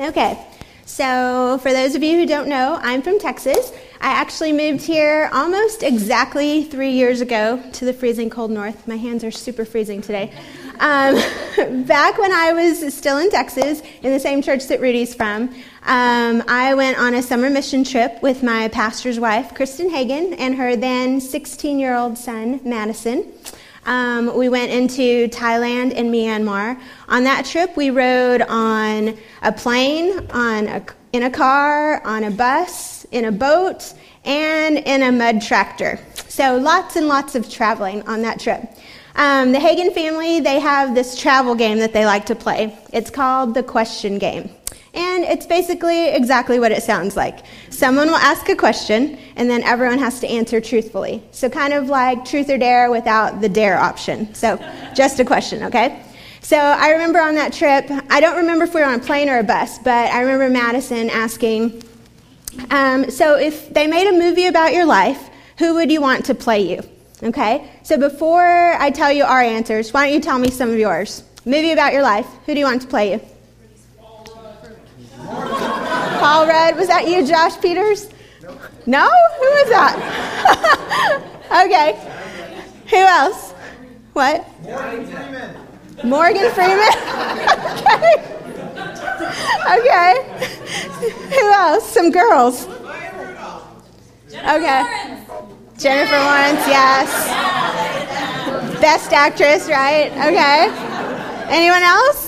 Okay, so for those of you who don't know, I'm from Texas. I actually moved here almost exactly three years ago to the freezing cold north. My hands are super freezing today. Um, back when I was still in Texas, in the same church that Rudy's from, um, I went on a summer mission trip with my pastor's wife, Kristen Hagen, and her then 16 year old son, Madison. Um, we went into Thailand and Myanmar. On that trip, we rode on a plane, on a, in a car, on a bus, in a boat, and in a mud tractor. So lots and lots of traveling on that trip. Um, the Hagen family, they have this travel game that they like to play. It's called the question game. And it's basically exactly what it sounds like. Someone will ask a question, and then everyone has to answer truthfully. So, kind of like truth or dare without the dare option. So, just a question, okay? So, I remember on that trip, I don't remember if we were on a plane or a bus, but I remember Madison asking, um, So, if they made a movie about your life, who would you want to play you? Okay? So, before I tell you our answers, why don't you tell me some of yours? Movie about your life, who do you want to play you? Paul Rudd. Was that you, Josh Peters? No? Who was that? okay. Who else? What? Morgan Freeman. Morgan Freeman? okay. okay. Who else? Some girls. Okay. Jennifer Lawrence, yes. Best actress, right? Okay. Anyone else?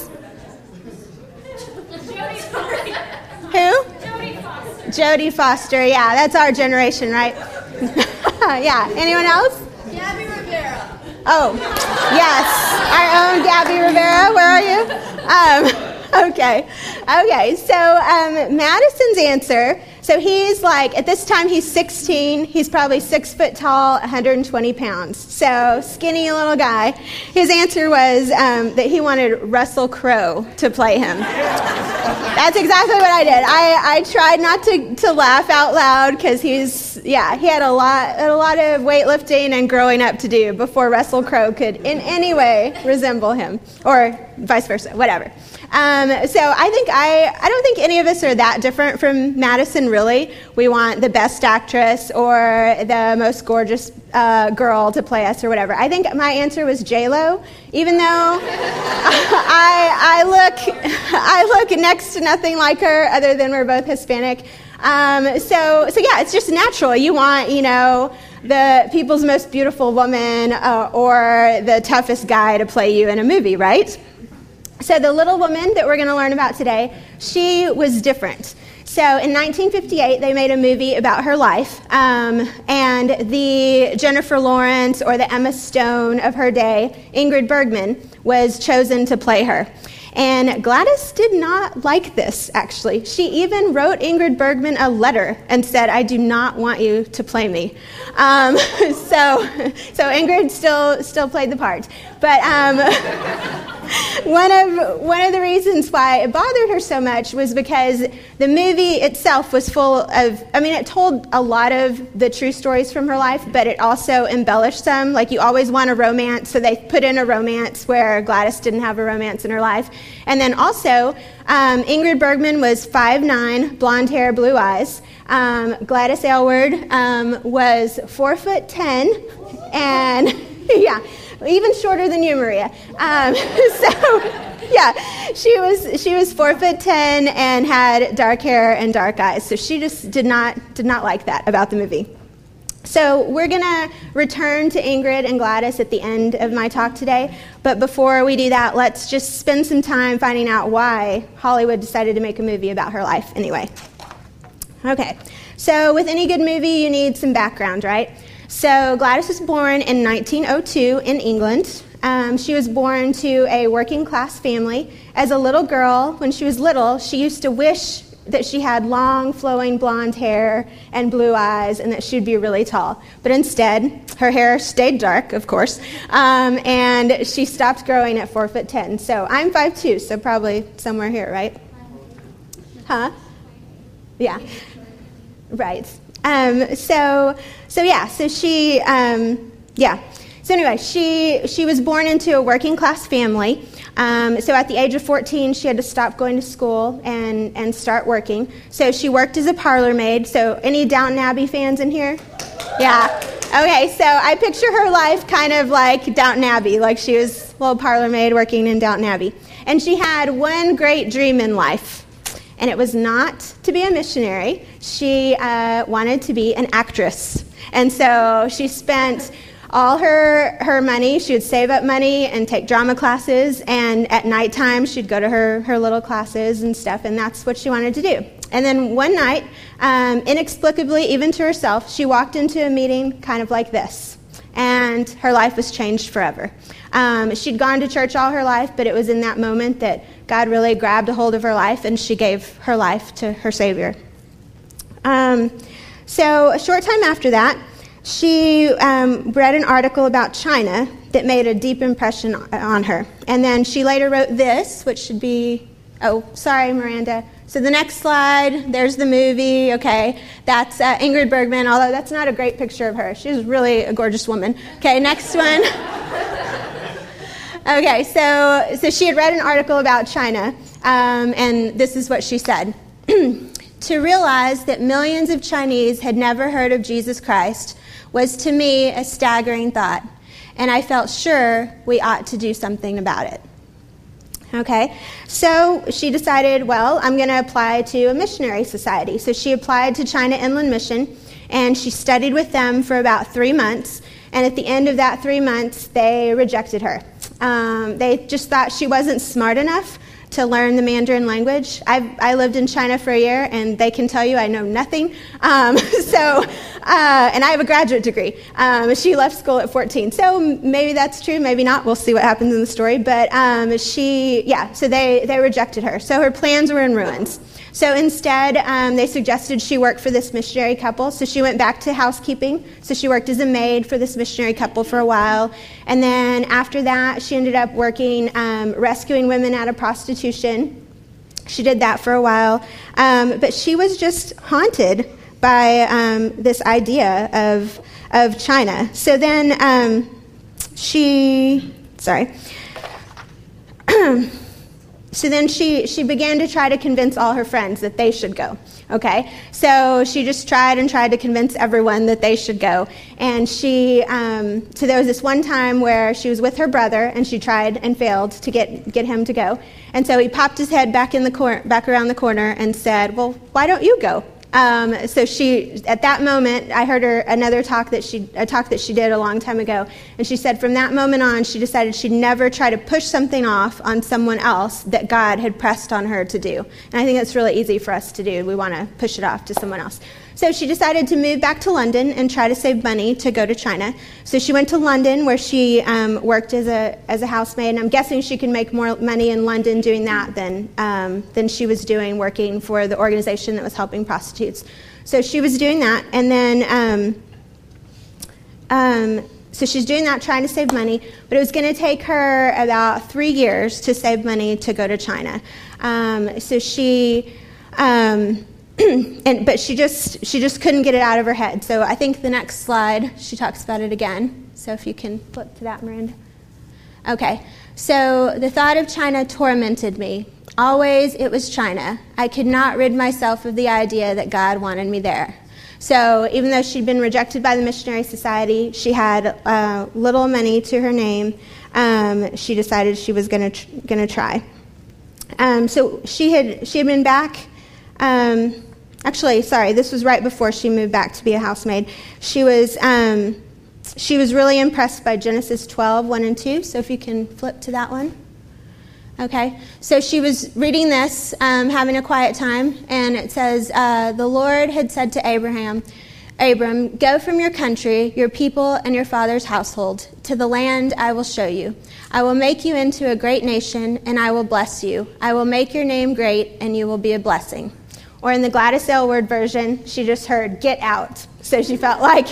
Who? Jodie Foster. Jodie Foster. Yeah, that's our generation, right? yeah. Anyone else? Gabby Rivera. Oh, yes, our own Gabby Rivera. Where are you? Um, okay, okay. So um, Madison's answer. So he's like at this time he's 16. He's probably six foot tall, 120 pounds. So skinny little guy. His answer was um, that he wanted Russell Crowe to play him. That's exactly what I did. I, I tried not to, to laugh out loud because he's yeah he had a lot a lot of weightlifting and growing up to do before Russell Crowe could in any way resemble him or vice versa whatever. Um, so I think I I don't think any of us are that different from Madison really. We want the best actress or the most gorgeous uh, girl to play us or whatever. I think my answer was J Lo, even though I I look I look next to nothing like her other than we're both Hispanic. Um, so so yeah, it's just natural. You want you know the people's most beautiful woman uh, or the toughest guy to play you in a movie, right? So, the little woman that we're going to learn about today, she was different. So, in 1958, they made a movie about her life, um, and the Jennifer Lawrence or the Emma Stone of her day, Ingrid Bergman, was chosen to play her. And Gladys did not like this, actually. She even wrote Ingrid Bergman a letter and said, I do not want you to play me. Um, so, so Ingrid still, still played the part. But um, one, of, one of the reasons why it bothered her so much was because the movie itself was full of, I mean, it told a lot of the true stories from her life, but it also embellished some. Like, you always want a romance, so they put in a romance where Gladys didn't have a romance in her life. And then also, um, Ingrid Bergman was 5'9, blonde hair, blue eyes. Um, Gladys Aylward um, was 4 foot 10, and yeah, even shorter than you, Maria. Um, so, yeah, she was she was four foot ten and had dark hair and dark eyes. So she just did not did not like that about the movie. So we're to return to Ingrid and Gladys at the end of my talk today. But before we do that, let's just spend some time finding out why Hollywood decided to make a movie about her life anyway. Okay, so with any good movie, you need some background, right? So Gladys was born in 1902 in England. Um, she was born to a working class family. As a little girl, when she was little, she used to wish that she had long, flowing blonde hair and blue eyes and that she'd be really tall. But instead, her hair stayed dark, of course, um, and she stopped growing at 4 foot 10. So I'm 5'2, so probably somewhere here, right? Huh? Yeah. Right. Um, so, so yeah, so she, um, yeah. so anyway, she she was born into a working class family. Um, so at the age of 14, she had to stop going to school and and start working. So she worked as a parlor maid. So any Downton Abbey fans in here? Yeah. Okay, so I picture her life kind of like Downton Abbey, like she was a little parlor maid working in Downton Abbey. And she had one great dream in life, and it was not to be a missionary. She uh, wanted to be an actress. And so she spent all her, her money, she would save up money and take drama classes, and at nighttime she'd go to her, her little classes and stuff, and that's what she wanted to do. And then one night, um, inexplicably, even to herself, she walked into a meeting kind of like this, and her life was changed forever. Um, she'd gone to church all her life, but it was in that moment that God really grabbed a hold of her life, and she gave her life to her Savior. Um, so, a short time after that, she um, read an article about China that made a deep impression on her. And then she later wrote this, which should be, oh, sorry, Miranda. So the next slide, there's the movie. Okay, that's uh, Ingrid Bergman, although that's not a great picture of her. She's really a gorgeous woman. Okay, next one. okay, so, so she had read an article about China, um, and this is what she said. to realize that millions of Chinese had never heard of Jesus Christ was to me a staggering thought, and I felt sure we ought to do something about it. Okay, so she decided, well, I'm going to apply to a missionary society. So she applied to China Inland Mission, and she studied with them for about three months. And at the end of that three months, they rejected her. Um, they just thought she wasn't smart enough to learn the Mandarin language. I've, I lived in China for a year, and they can tell you I know nothing. Um, so, uh, and I have a graduate degree. Um, she left school at 14. So maybe that's true, maybe not. We'll see what happens in the story. But um, she, yeah, so they, they rejected her. So her plans were in ruins. So instead, um, they suggested she work for this missionary couple. So she went back to housekeeping. So she worked as a maid for this missionary couple for a while. And then after that, she ended up working um, rescuing women out of prostitution. She did that for a while. Um, but she was just haunted by um, this idea of, of China. So then um, she, sorry. So then she, she began to try to convince all her friends that they should go. Okay? So she just tried and tried to convince everyone that they should go. And she, um, so there was this one time where she was with her brother and she tried and failed to get, get him to go. And so he popped his head back, in the cor- back around the corner and said, Well, why don't you go? Um, so she, at that moment, I heard her another talk that she, a talk that she did a long time ago, and she said from that moment on, she decided she'd never try to push something off on someone else that God had pressed on her to do. And I think that's really easy for us to do. We want to push it off to someone else. So she decided to move back to London and try to save money to go to China. So she went to London where she um, worked as a, as a housemaid. And I'm guessing she can make more money in London doing that than, um, than she was doing working for the organization that was helping prostitutes. So she was doing that. And then, um, um so she's doing that, trying to save money. But it was going to take her about three years to save money to go to China. Um, so she. Um, and but she just she just couldn't get it out of her head. So I think the next slide she talks about it again. So if you can flip to that, Miranda. Okay. So the thought of China tormented me. Always it was China. I could not rid myself of the idea that God wanted me there. So even though she'd been rejected by the Missionary Society, she had uh, little money to her name. Um, she decided she was going to going to try. Um, so she had she had been back. Um, actually, sorry, this was right before she moved back to be a housemaid. She was, um, she was really impressed by Genesis 12, 1 and 2. So if you can flip to that one. Okay, so she was reading this, um, having a quiet time, and it says, uh, The Lord had said to Abraham, Abram, go from your country, your people, and your father's household to the land I will show you. I will make you into a great nation, and I will bless you. I will make your name great, and you will be a blessing. Or in the Gladys Aylward version, she just heard, get out. So she felt like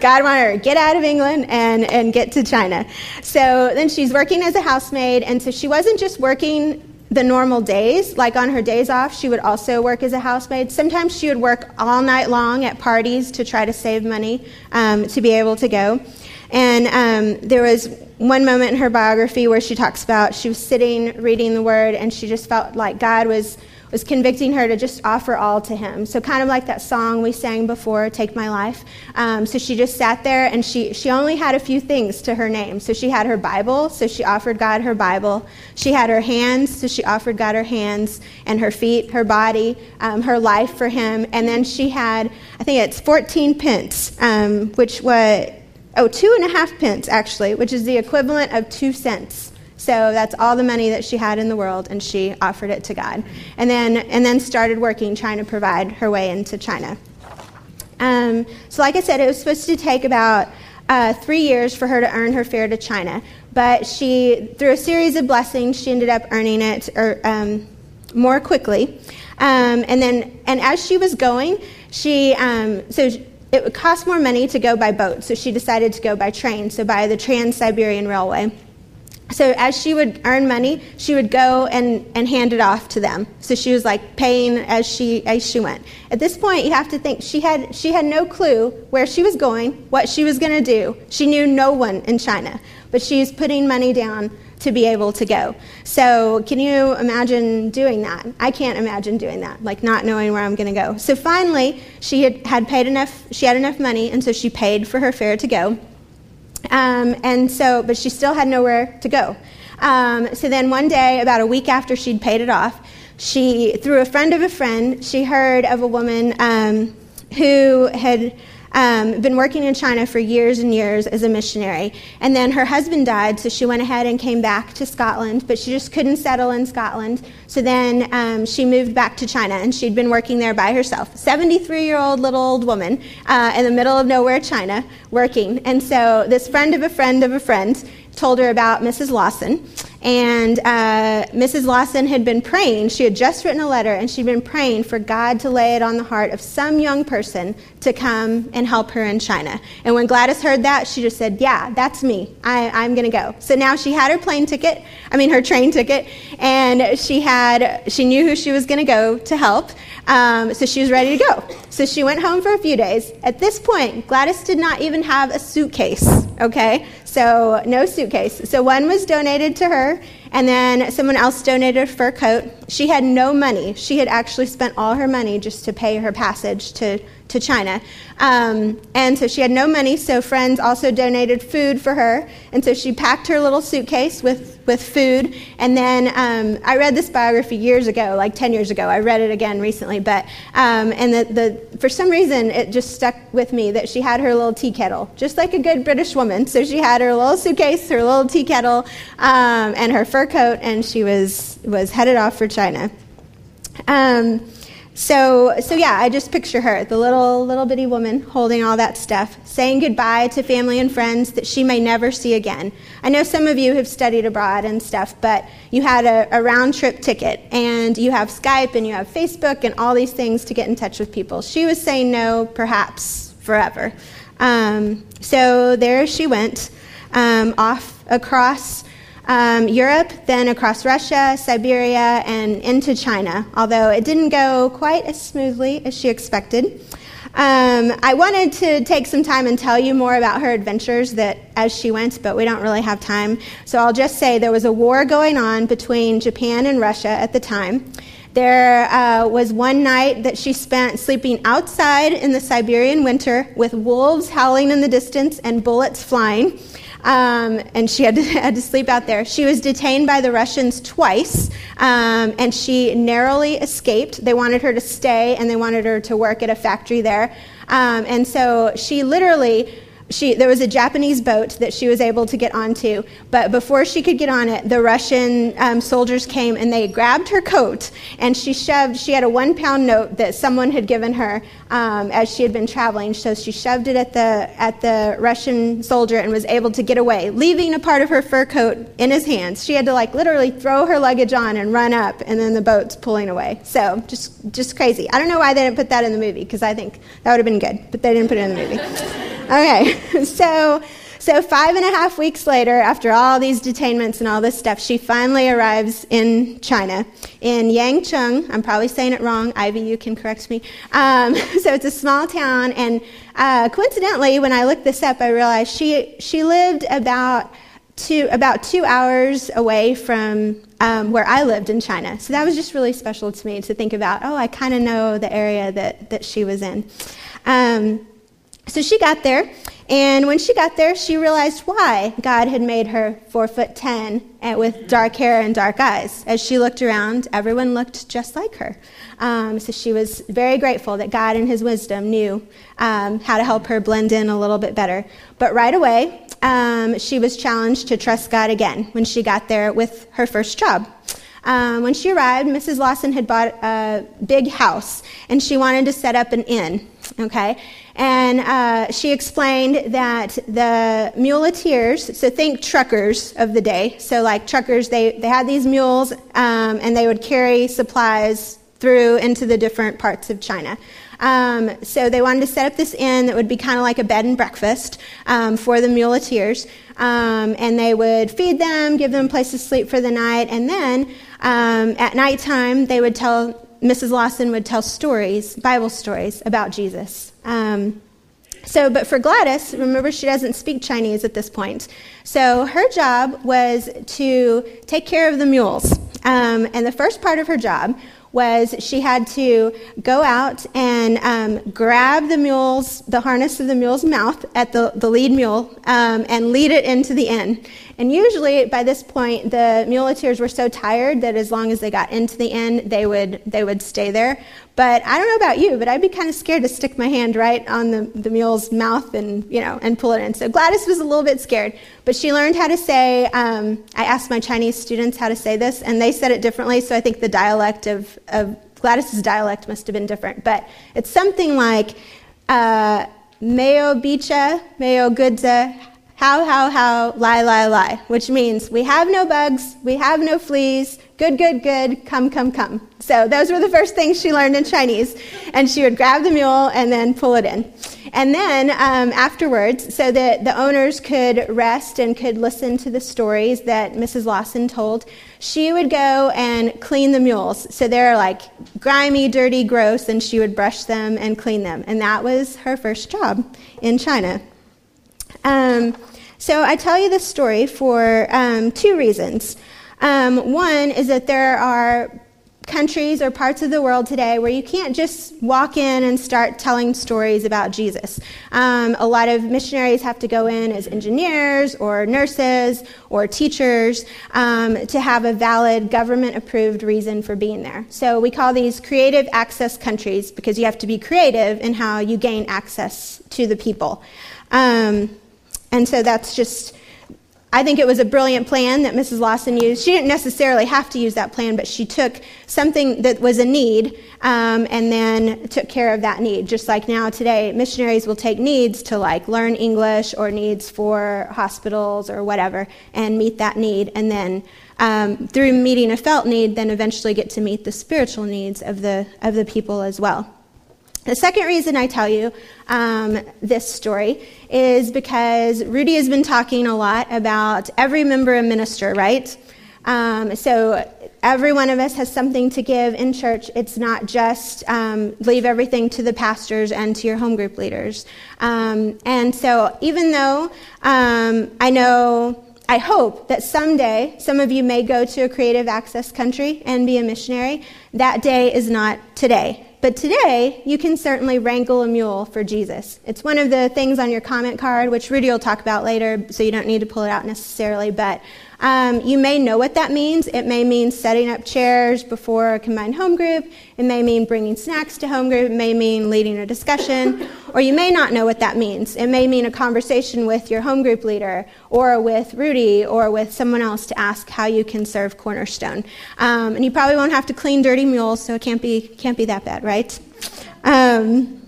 God wanted her to get out of England and, and get to China. So then she's working as a housemaid, and so she wasn't just working the normal days, like on her days off, she would also work as a housemaid. Sometimes she would work all night long at parties to try to save money um, to be able to go. And um, there was one moment in her biography where she talks about she was sitting reading the word and she just felt like God was was convicting her to just offer all to him. So kind of like that song we sang before, "Take My Life." Um, so she just sat there and she she only had a few things to her name. So she had her Bible, so she offered God her Bible. She had her hands, so she offered God her hands, and her feet, her body, um, her life for Him. And then she had, I think it's 14 pence, um, which was oh two and a half pence actually, which is the equivalent of two cents. So that's all the money that she had in the world, and she offered it to God. And then, and then started working, trying to provide her way into China. Um, so, like I said, it was supposed to take about uh, three years for her to earn her fare to China. But she, through a series of blessings, she ended up earning it um, more quickly. Um, and then, and as she was going, she, um, so it would cost more money to go by boat, so she decided to go by train, so by the Trans Siberian Railway so as she would earn money she would go and, and hand it off to them. So she was like paying as she as she went. At this point you have to think she had she had no clue where she was going what she was going to do. She knew no one in china but she's putting money down to be able to go. So can you imagine doing that? I can't imagine doing that like not knowing where i'm going to go. So finally she had, had paid enough she had enough money and so she paid for her fare to go um, and so, but she still had nowhere to go. Um, so then one day, about a week after she'd paid it off, she, through a friend of a friend, she heard of a woman um, who had um, been working in China for years and years as a missionary. And then her husband died, so she went ahead and came back to Scotland, but she just couldn't settle in Scotland. So then um, she moved back to China, and she'd been working there by herself. 73 year old little old woman uh, in the middle of nowhere, China, working. And so this friend of a friend of a friend told her about Mrs. Lawson. And uh, Mrs. Lawson had been praying. She had just written a letter, and she'd been praying for God to lay it on the heart of some young person to come and help her in China. And when Gladys heard that, she just said, Yeah, that's me. I, am going to go. So now she had her plane ticket, I mean, her train ticket, and she, had, she knew who she was going to go to help. Um, so she was ready to go. So she went home for a few days. At this point, Gladys did not even have a suitcase, okay? So no suitcase. So one was donated to her, and then someone else donated a fur coat. She had no money. She had actually spent all her money just to pay her passage to to China. Um, and so she had no money, so friends also donated food for her. And so she packed her little suitcase with, with food. And then um, I read this biography years ago, like 10 years ago. I read it again recently. But, um, and the, the, for some reason, it just stuck with me that she had her little tea kettle, just like a good British woman. So she had her little suitcase, her little tea kettle, um, and her fur coat, and she was, was headed off for China. Um, so, so yeah, I just picture her, the little, little bitty woman holding all that stuff, saying goodbye to family and friends that she may never see again. I know some of you have studied abroad and stuff, but you had a, a round trip ticket, and you have Skype, and you have Facebook, and all these things to get in touch with people. She was saying no, perhaps forever. Um, so there she went, um, off across um, Europe, then across Russia, Siberia, and into China, although it didn't go quite as smoothly as she expected. Um, I wanted to take some time and tell you more about her adventures that as she went, but we don't really have time. So I'll just say there was a war going on between Japan and Russia at the time. There uh, was one night that she spent sleeping outside in the Siberian winter with wolves howling in the distance and bullets flying. Um, and she had to, had to, sleep out there. She was detained by the Russians twice, um, and she narrowly escaped. They wanted her to stay, and they wanted her to work at a factory there. Um, and so she literally she, there was a Japanese boat that she was able to get onto, but before she could get on it, the Russian um, soldiers came and they grabbed her coat and she shoved, she had a one pound note that someone had given her um, as she had been traveling. So she shoved it at the, at the Russian soldier and was able to get away, leaving a part of her fur coat in his hands. She had to like literally throw her luggage on and run up, and then the boat's pulling away. So just, just crazy. I don't know why they didn't put that in the movie because I think that would have been good, but they didn't put it in the movie. Okay, so So, five and a half weeks later, after all these detainments and all this stuff, she finally arrives in China, in Yangcheng. I'm probably saying it wrong. Ivy, you can correct me. Um, so, it's a small town. And uh, coincidentally, when I looked this up, I realized she, she lived about two, about two hours away from um, where I lived in China. So that was just really special to me to think about, oh, I kind of know the area that, that she was in. Um, so she got there, and when she got there, she realized why God had made her four foot ten and with dark hair and dark eyes. As she looked around, everyone looked just like her. Um, so she was very grateful that God, in His wisdom, knew um, how to help her blend in a little bit better. But right away, um, she was challenged to trust God again when she got there with her first job. Um, when she arrived, Mrs. Lawson had bought a big house and she wanted to set up an inn. Okay, and uh, she explained that the muleteers, so think truckers of the day, so like truckers, they, they had these mules um, and they would carry supplies through into the different parts of China. Um, so they wanted to set up this inn that would be kind of like a bed and breakfast um, for the muleteers. Um, and they would feed them, give them a place to sleep for the night, and then um, at nighttime they would tell, Mrs. Lawson would tell stories, Bible stories about Jesus. Um, so, but for Gladys, remember she doesn't speak Chinese at this point. So her job was to take care of the mules. Um, and the first part of her job was she had to go out and um, grab the mule's, the harness of the mule's mouth at the, the lead mule um, and lead it into the inn. And usually by this point, the muleteers were so tired that as long as they got into the inn, they would, they would stay there. But I don't know about you, but I'd be kind of scared to stick my hand right on the, the mule's mouth and, you know, and pull it in. So Gladys was a little bit scared, but she learned how to say, um, I asked my Chinese students how to say this, and they said it differently, so I think the dialect of, of Gladys's dialect must have been different. But it's something like, uh, Meo bicha, Meo gudza, how, how, how, lie, lie, lie, which means we have no bugs, we have no fleas, good, good, good, come, come, come. So those were the first things she learned in Chinese. And she would grab the mule and then pull it in. And then um, afterwards, so that the owners could rest and could listen to the stories that Mrs. Lawson told, she would go and clean the mules. So they're like grimy, dirty, gross, and she would brush them and clean them. And that was her first job in China. Um, so I tell you this story for um, two reasons. Um, one is that there are countries or parts of the world today where you can't just walk in and start telling stories about Jesus. Um, a lot of missionaries have to go in as engineers or nurses or teachers um, to have a valid government approved reason for being there. So we call these creative access countries because you have to be creative in how you gain access to the people. Um, and so that's just, I think it was a brilliant plan that Mrs. Lawson used. She didn't necessarily have to use that plan, but she took something that was a need um, and then took care of that need. Just like now today, missionaries will take needs to like learn English or needs for hospitals or whatever and meet that need, and then um, through meeting a felt need, then eventually get to meet the spiritual needs of the of the people as well. The second reason I tell you um, this story is because Rudy has been talking a lot about every member a minister, right? Um, so every one of us has something to give in church. It's not just um, leave everything to the pastors and to your home group leaders. Um, and so even though um, I know I hope that someday some of you may go to a creative access country and be a missionary. That day is not today. But today, you can certainly wrangle a mule for Jesus. It's one of the things on your comment card, which Rudy will talk about later, so you don't need to pull it out necessarily. But um, you may know what that means. It may mean setting up chairs before a combined home group. It may mean bringing snacks to home group. It may mean leading a discussion. Or you may not know what that means. It may mean a conversation with your home group leader, or with Rudy, or with someone else to ask how you can serve Cornerstone. Um, and you probably won't have to clean dirty mules, so it can't be, can't be that bad, right? Um,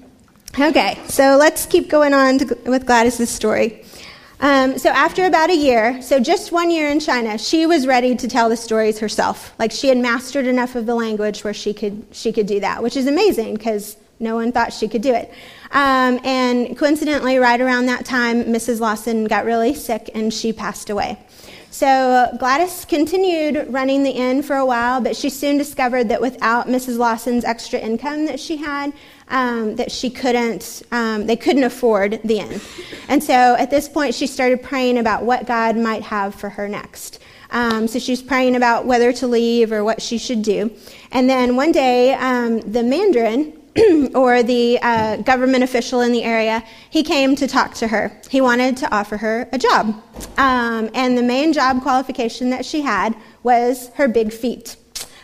okay, so let's keep going on to, with Gladys's story. Um, so after about a year, so just one year in China, she was ready to tell the stories herself. Like she had mastered enough of the language where she could she could do that, which is amazing because no one thought she could do it. Um, and coincidentally, right around that time, Mrs. Lawson got really sick and she passed away. So Gladys continued running the inn for a while, but she soon discovered that without Mrs. Lawson's extra income that she had, um, that she couldn't, um, they couldn't afford the inn. And so at this point, she started praying about what God might have for her next. Um, so she was praying about whether to leave or what she should do. And then one day, um, the Mandarin, or the uh, government official in the area, he came to talk to her. He wanted to offer her a job. Um, and the main job qualification that she had was her big feet.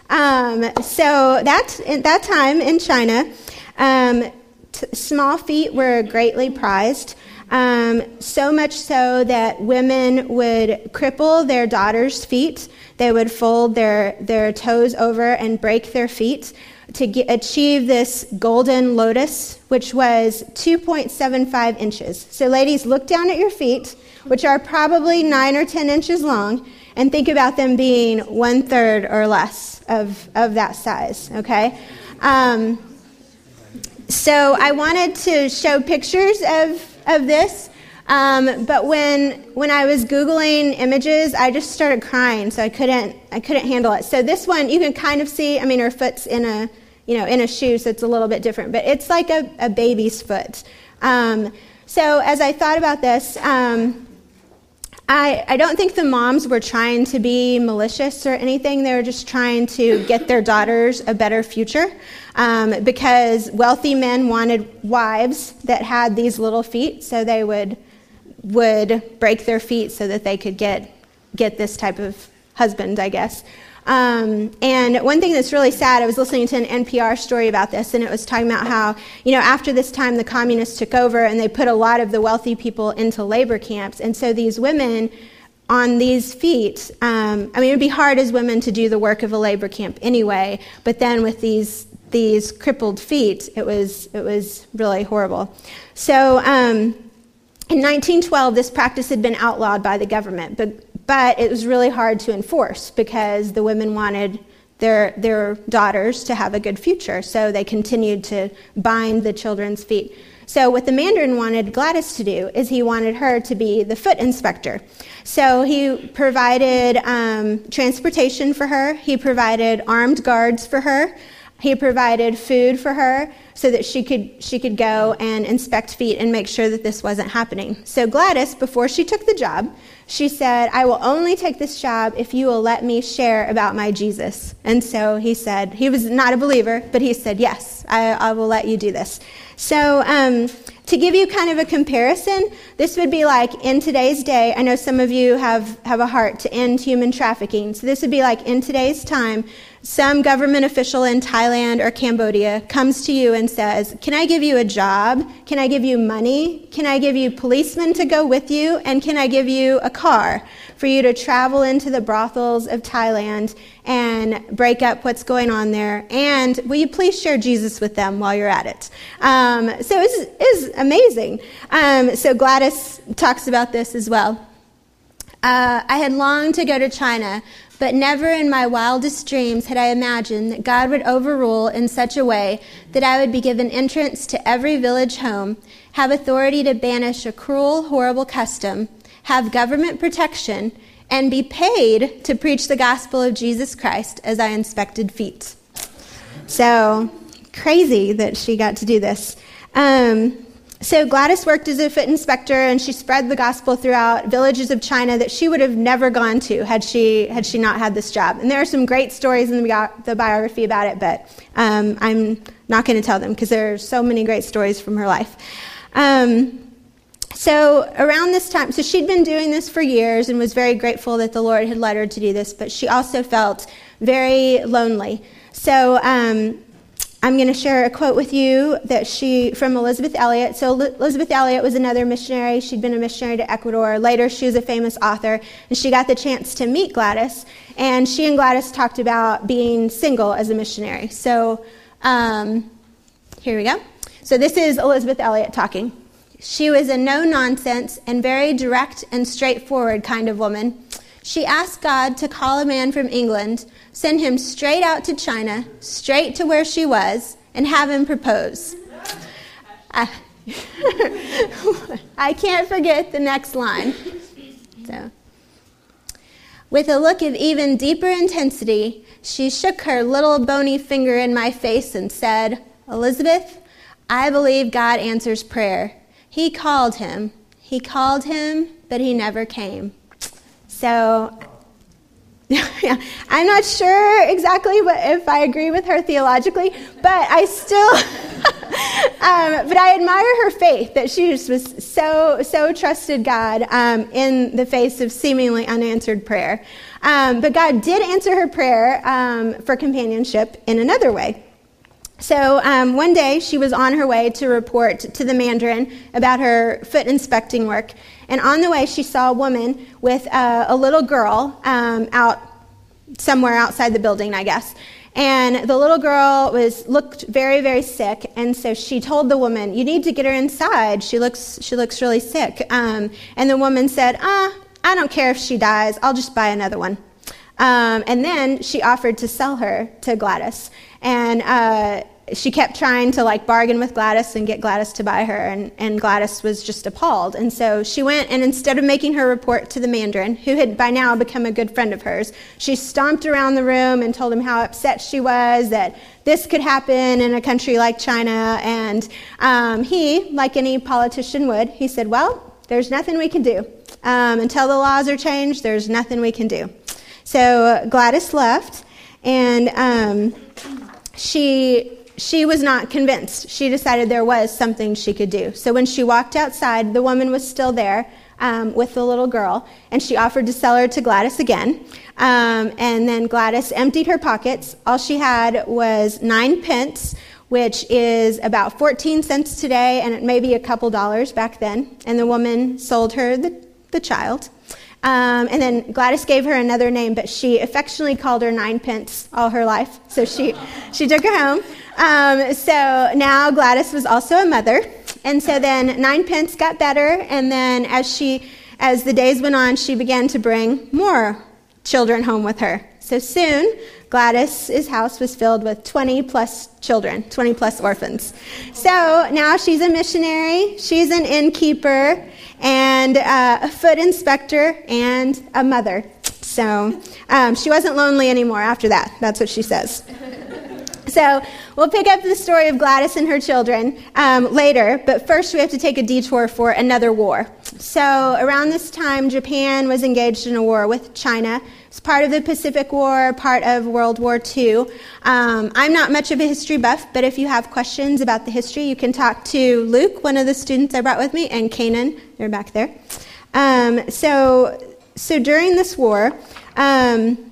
Um, so that, at that time in China, um, t- small feet were greatly prized. Um, so much so that women would cripple their daughters' feet. They would fold their, their toes over and break their feet to get, achieve this golden lotus, which was 2.75 inches. So, ladies, look down at your feet, which are probably 9 or 10 inches long, and think about them being one third or less of, of that size, okay? Um, so, I wanted to show pictures of, of this. Um, but when when I was googling images, I just started crying, so I couldn't I couldn't handle it. So this one you can kind of see. I mean, her foot's in a you know in a shoe, so it's a little bit different, but it's like a, a baby's foot. Um, so as I thought about this, um, I, I don't think the moms were trying to be malicious or anything. They were just trying to get their daughters a better future um, because wealthy men wanted wives that had these little feet, so they would would break their feet so that they could get get this type of husband, I guess. Um, and one thing that's really sad, I was listening to an NPR story about this, and it was talking about how, you know, after this time, the communists took over and they put a lot of the wealthy people into labor camps. And so these women on these feet, um, I mean, it would be hard as women to do the work of a labor camp anyway, but then with these these crippled feet, it was it was really horrible. So. Um, in 1912, this practice had been outlawed by the government, but but it was really hard to enforce because the women wanted their, their daughters to have a good future. So they continued to bind the children's feet. So, what the Mandarin wanted Gladys to do is he wanted her to be the foot inspector. So, he provided um, transportation for her, he provided armed guards for her, he provided food for her so that she could, she could go and inspect feet and make sure that this wasn't happening. So, Gladys, before she took the job, she said, I will only take this job if you will let me share about my Jesus. And so he said, he was not a believer, but he said, Yes, I, I will let you do this. So, um, to give you kind of a comparison, this would be like in today's day, I know some of you have, have a heart to end human trafficking. So, this would be like in today's time, some government official in Thailand or Cambodia comes to you and says, Can I give you a job? Can I give you money? Can I give you policemen to go with you? And can I give you a car for you to travel into the brothels of Thailand and break up what's going on there? And will you please share Jesus with them while you're at it? Um, so it's, it's amazing. Um, so Gladys talks about this as well. Uh, I had longed to go to China, but never in my wildest dreams had I imagined that God would overrule in such a way that I would be given entrance to every village home, have authority to banish a cruel, horrible custom, have government protection, and be paid to preach the gospel of Jesus Christ as I inspected feet. So crazy that she got to do this. Um, so Gladys worked as a foot inspector, and she spread the gospel throughout villages of China that she would have never gone to had she had she not had this job. And there are some great stories in the, the biography about it, but um, I'm not going to tell them because there are so many great stories from her life. Um, so around this time, so she'd been doing this for years and was very grateful that the Lord had led her to do this, but she also felt very lonely. So um, I'm going to share a quote with you that she from Elisabeth Elliot. So Elisabeth Elliot was another missionary. She'd been a missionary to Ecuador. Later, she was a famous author, and she got the chance to meet Gladys. And she and Gladys talked about being single as a missionary. So um, here we go. So this is Elisabeth Elliot talking. She was a no nonsense and very direct and straightforward kind of woman. She asked God to call a man from England, send him straight out to China, straight to where she was, and have him propose. I, I can't forget the next line. So, with a look of even deeper intensity, she shook her little bony finger in my face and said, Elisabeth, I believe God answers prayer. He called him. He called him, but he never came. So yeah, I'm not sure exactly what, if I agree with her theologically, but I still, um, but I admire her faith that she just was so so trusted God um, in the face of seemingly unanswered prayer. Um, but God did answer her prayer um, for companionship in another way. So um, one day she was on her way to report to the Mandarin about her foot inspecting work, and on the way she saw a woman with a, little girl um, out somewhere outside the building, I guess. And the little girl was looked very, very sick, and so she told the woman, "You need to get her inside. She looks, she looks really sick." Um, and the woman said, "Ah, I don't care if she dies. I'll just buy another one." Um, and then she offered to sell her to Gladys. And uh, she kept trying to like bargain with Gladys and get Gladys to buy her, and, and Gladys was just appalled. And so she went, and instead of making her report to the Mandarin, who had by now become a good friend of hers, she stomped around the room and told him how upset she was that this could happen in a country like China. And um, he, like any politician would, he said, Well, there's nothing we can do. Um, until the laws are changed, there's nothing we can do. So Gladys left, and um, she she was not convinced. She decided there was something she could do. So when she walked outside, the woman was still there um, with the little girl, and she offered to sell her to Gladys again. Um, and then Gladys emptied her pockets. All she had was nine pence, which is about 14 cents today, and it may be a couple dollars back then. And the woman sold her the, the child. Um, and then Gladys gave her another name, but she affectionately called her Ninepence all her life. So she, she took her home. Um, so now Gladys was also a mother. And so then Ninepence got better. And then as she, as the days went on, she began to bring more children home with her. So soon, Gladys's house was filled with 20 plus children, 20 plus orphans. So now she's a missionary, she's an innkeeper, and uh, a foot inspector, and a mother. So um, she wasn't lonely anymore after that. That's what she says. So we'll pick up the story of Gladys and her children um, later, but first we have to take a detour for another war. So around this time, Japan was engaged in a war with China. It's part of the Pacific War, part of World War II. Um, I'm not much of a history buff, but if you have questions about the history, you can talk to Luke, one of the students I brought with me, and Kanan, they're back there. Um, so, so during this war, um,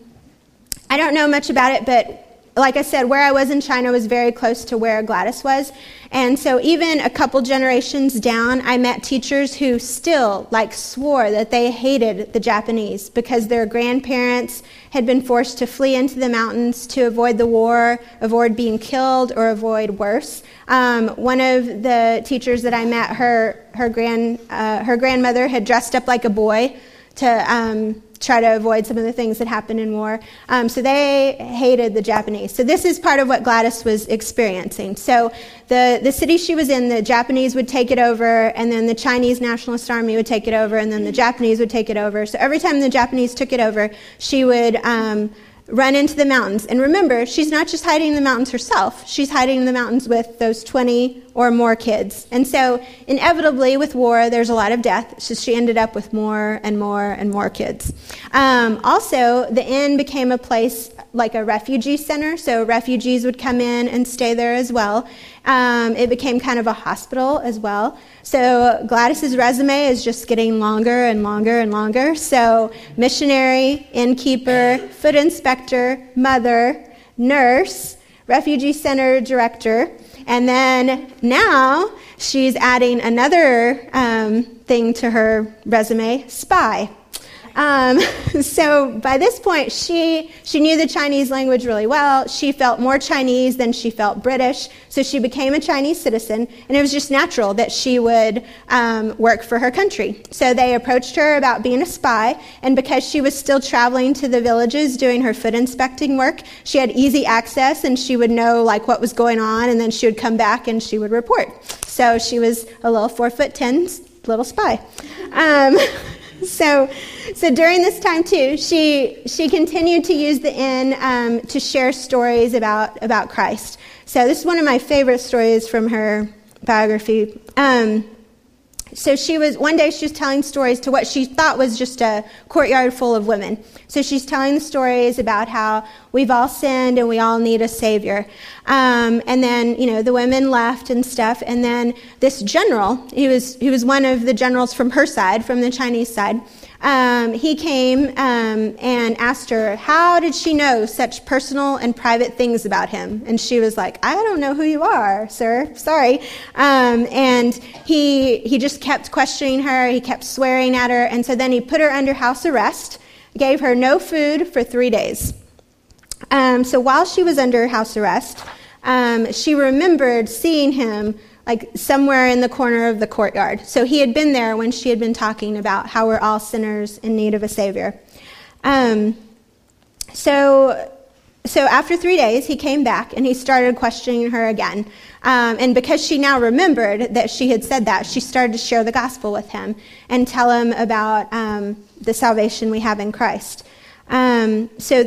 I don't know much about it, but like I said, where I was in China was very close to where Gladys was. And so even a couple generations down, I met teachers who still like swore that they hated the Japanese because their grandparents had been forced to flee into the mountains to avoid the war, avoid being killed, or avoid worse. Um, one of the teachers that I met, her her grand uh, her grandmother had dressed up like a boy to um, try to avoid some of the things that happened in war. Um, so they hated the Japanese. So this is part of what Gladys was experiencing. So the, the city she was in, the Japanese would take it over, and then the Chinese Nationalist Army would take it over, and then the Japanese would take it over. So every time the Japanese took it over, she would um, run into the mountains. And remember, she's not just hiding in the mountains herself, she's hiding in the mountains with those 20 or more kids. And so, inevitably, with war, there's a lot of death. So she ended up with more and more and more kids. Um, also, the inn became a place like a refugee center, so refugees would come in and stay there as well. Um, it became kind of a hospital as well. So Gladys's resume is just getting longer and longer and longer. So missionary, innkeeper, foot inspector, mother, nurse, refugee center director, and then now she's adding another um, thing to her resume spy. Um, so by this point, she, she knew the Chinese language really well. She felt more Chinese than she felt British. So she became a Chinese citizen, and it was just natural that she would um, work for her country. So they approached her about being a spy, and because she was still traveling to the villages doing her foot inspecting work, she had easy access, and she would know like what was going on, and then she would come back and she would report. So she was a little four foot ten little spy. Um, so, so during this time too, she she continued to use the inn um, to share stories about about Christ. So this is one of my favorite stories from her biography. Um, so she was one day she was telling stories to what she thought was just a courtyard full of women. So she's telling stories about how we've all sinned and we all need a savior. Um, and then you know the women left and stuff. And then this general, he was he was one of the generals from her side, from the Chinese side um, he came um, and asked her, How did she know such personal and private things about him? And she was like, I don't know who you are, sir. Sorry. Um, and he, he just kept questioning her, he kept swearing at her. And so then he put her under house arrest, gave her no food for three days. Um, so while she was under house arrest, um, she remembered seeing him like somewhere in the corner of the courtyard. So he had been there when she had been talking about how we're all sinners in need of a Savior. Um, so, so after three days, he came back and he started questioning her again. Um, and because she now remembered that she had said that, she started to share the gospel with him and tell him about um, the salvation we have in Christ. Um, so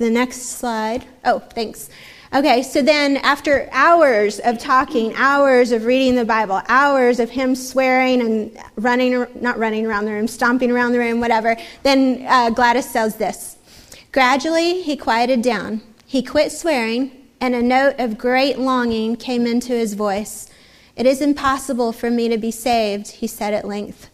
the next slide. Oh, thanks. Okay, so then after hours of talking, hours of reading the Bible, hours of him swearing and running, not running around the room, stomping around the room, whatever, then uh, Gladys says this. Gradually, he quieted down. He quit swearing, and a note of great longing came into his voice. It is impossible for me to be saved, he said at length.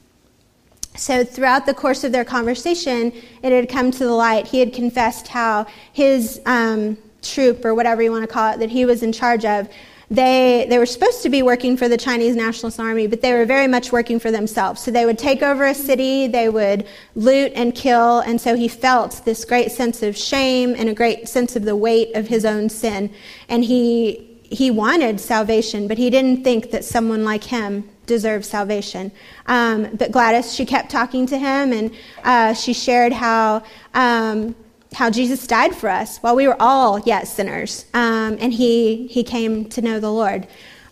So, throughout the course of their conversation, it had come to the light. He had confessed how his. Um, troop or whatever you want to call it that he was in charge of, they, they were supposed to be working for the Chinese Nationalist Army, but they were very much working for themselves. So they would take over a city, they would loot and kill, and so he felt this great sense of shame and a great sense of the weight of his own sin. And he, he wanted salvation, but he didn't think that someone like him deserved salvation. Um, but Gladys, she kept talking to him, and uh, she shared how. Um, how Jesus died for us while we were all yet sinners, um, and he he came to know the Lord.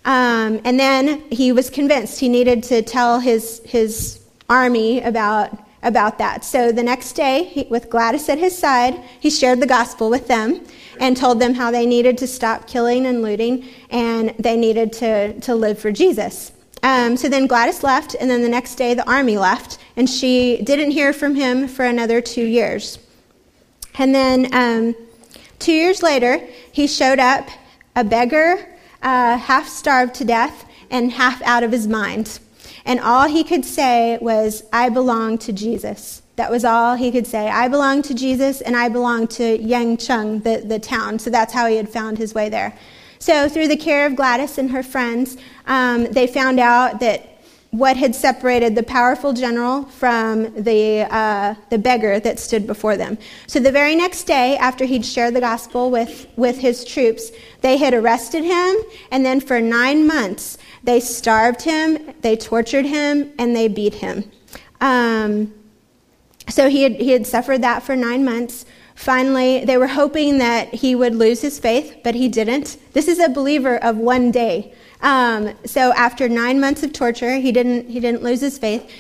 Um, and then he was convinced he needed to tell his his army about about that. So the next day, he, with Gladys at his side, he shared the gospel with them and told them how they needed to stop killing and looting and they needed to, to live for Jesus. Um, so then Gladys left, and then the next day the army left, and she didn't hear from him for another two years. And then um, two years later, he showed up a beggar, uh, half starved to death, and half out of his mind. And all he could say was, I belong to Jesus. That was all he could say. I belong to Jesus, and I belong to Yangcheng, the, the town. So that's how he had found his way there. So, through the care of Gladys and her friends, um, they found out that what had separated the powerful general from the, uh, the beggar that stood before them. So the very next day, after he'd shared the gospel with, with his troops, they had arrested him, and then for nine months, they starved him, they tortured him, and they beat him. Um, so he had, he had suffered that for nine months. Finally, they were hoping that he would lose his faith, but he didn't. This is a believer of one day. Um, so after nine months of torture, he didn't, he didn't lose his faith.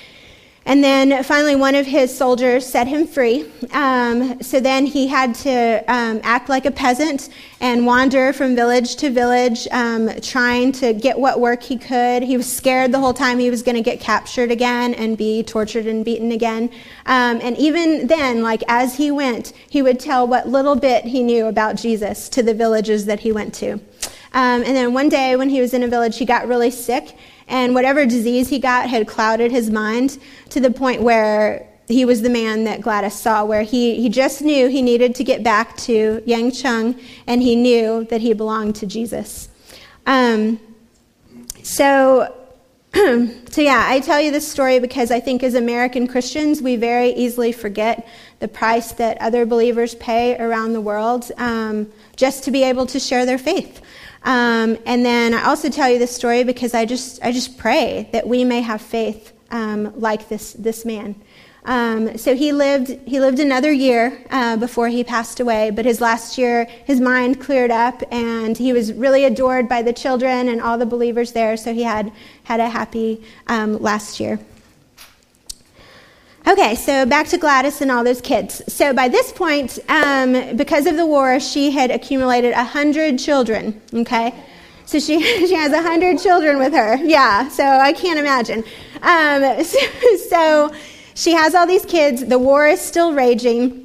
And then finally, one of his soldiers set him free. Um, so then he had to um, act like a peasant and wander from village to village, um, trying to get what work he could. He was scared the whole time he was going to get captured again and be tortured and beaten again. Um, and even then, like as he went, he would tell what little bit he knew about Jesus to the villages that he went to. Um, and then one day when he was in a village, he got really sick, and whatever disease he got had clouded his mind to the point where he was the man that Gladys saw, where he, he just knew he needed to get back to Yangcheng, and he knew that he belonged to Jesus. Um, so so, yeah, I tell you this story because I think as American Christians, we very easily forget the price that other believers pay around the world um, just to be able to share their faith. Um, and then I also tell you this story because I just, I just pray that we may have faith um, like this, this man. Um, so he lived, he lived another year uh, before he passed away, but his last year, his mind cleared up and he was really adored by the children and all the believers there, so he had, had a happy um, last year. Okay, so back to Gladys and all those kids. So by this point, um, because of the war, she had accumulated a hundred children. Okay, so she she has a hundred children with her. Yeah, so I can't imagine. Um, so, so she has all these kids. The war is still raging.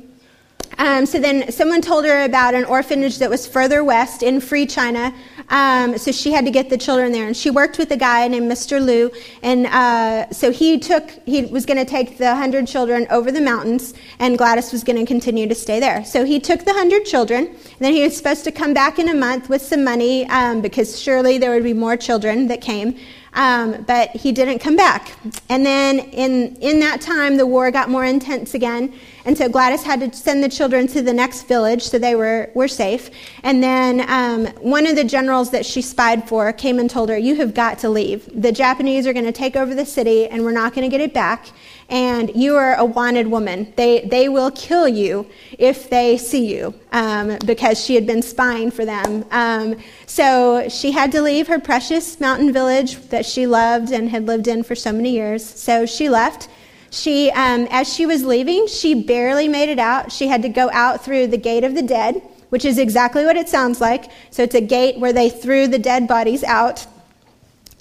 Um, so then someone told her about an orphanage that was further west in free China. Um, so she had to get the children there. And she worked with a guy named Mr. Liu. And uh, so he took, he was going to take the 100 children over the mountains, and Gladys was going to continue to stay there. So he took the 100 children. And then he was supposed to come back in a month with some money um, because surely there would be more children that came. Um, but he didn't come back. And then in, in that time, the war got more intense again. And so Gladys had to send the children to the next village so they were, were safe. And then um, one of the generals that she spied for came and told her, You have got to leave. The Japanese are going to take over the city and we're not going to get it back and you are a wanted woman. They, they will kill you if they see you um, because she had been spying for them. Um, so she had to leave her precious mountain village that she loved and had lived in for so many years. So she left. She, um, as she was leaving, she barely made it out. She had to go out through the gate of the dead, which is exactly what it sounds like. So it's a gate where they threw the dead bodies out.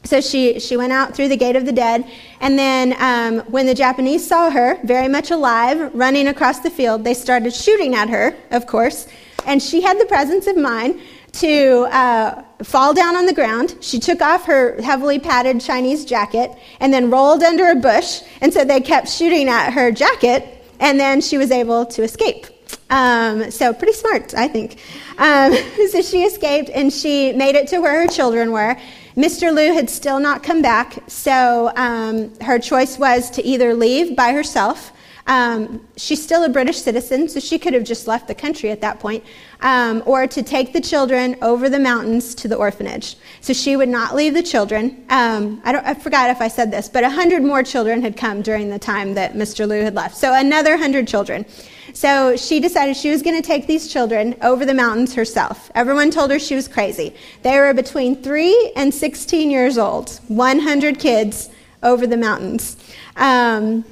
So she, she went out through the gate of the dead. And then um, when the Japanese saw her, very much alive, running across the field, they started shooting at her, of course. And she had the presence of mind to uh, fall down on the ground. She took off her heavily padded Chinese jacket and then rolled under a bush. And so they kept shooting at her jacket, and then she was able to escape. Um, so pretty smart, I think. Um, so she escaped and she made it to where her children were. Mr. Liu had still not come back, so um, her choice was to either leave by herself. Um, she's still a British citizen, so she could have just left the country at that point, um, or to take the children over the mountains to the orphanage. So she would not leave the children. Um, I, I, forgot if I said this, but a hundred more children had come during the time that Mr. Liu had left. So another hundred children. So she decided she was going to take these children over the mountains herself. Everyone told her she was crazy. They were between 3 and 16 years old, 100 kids over the mountains. Um,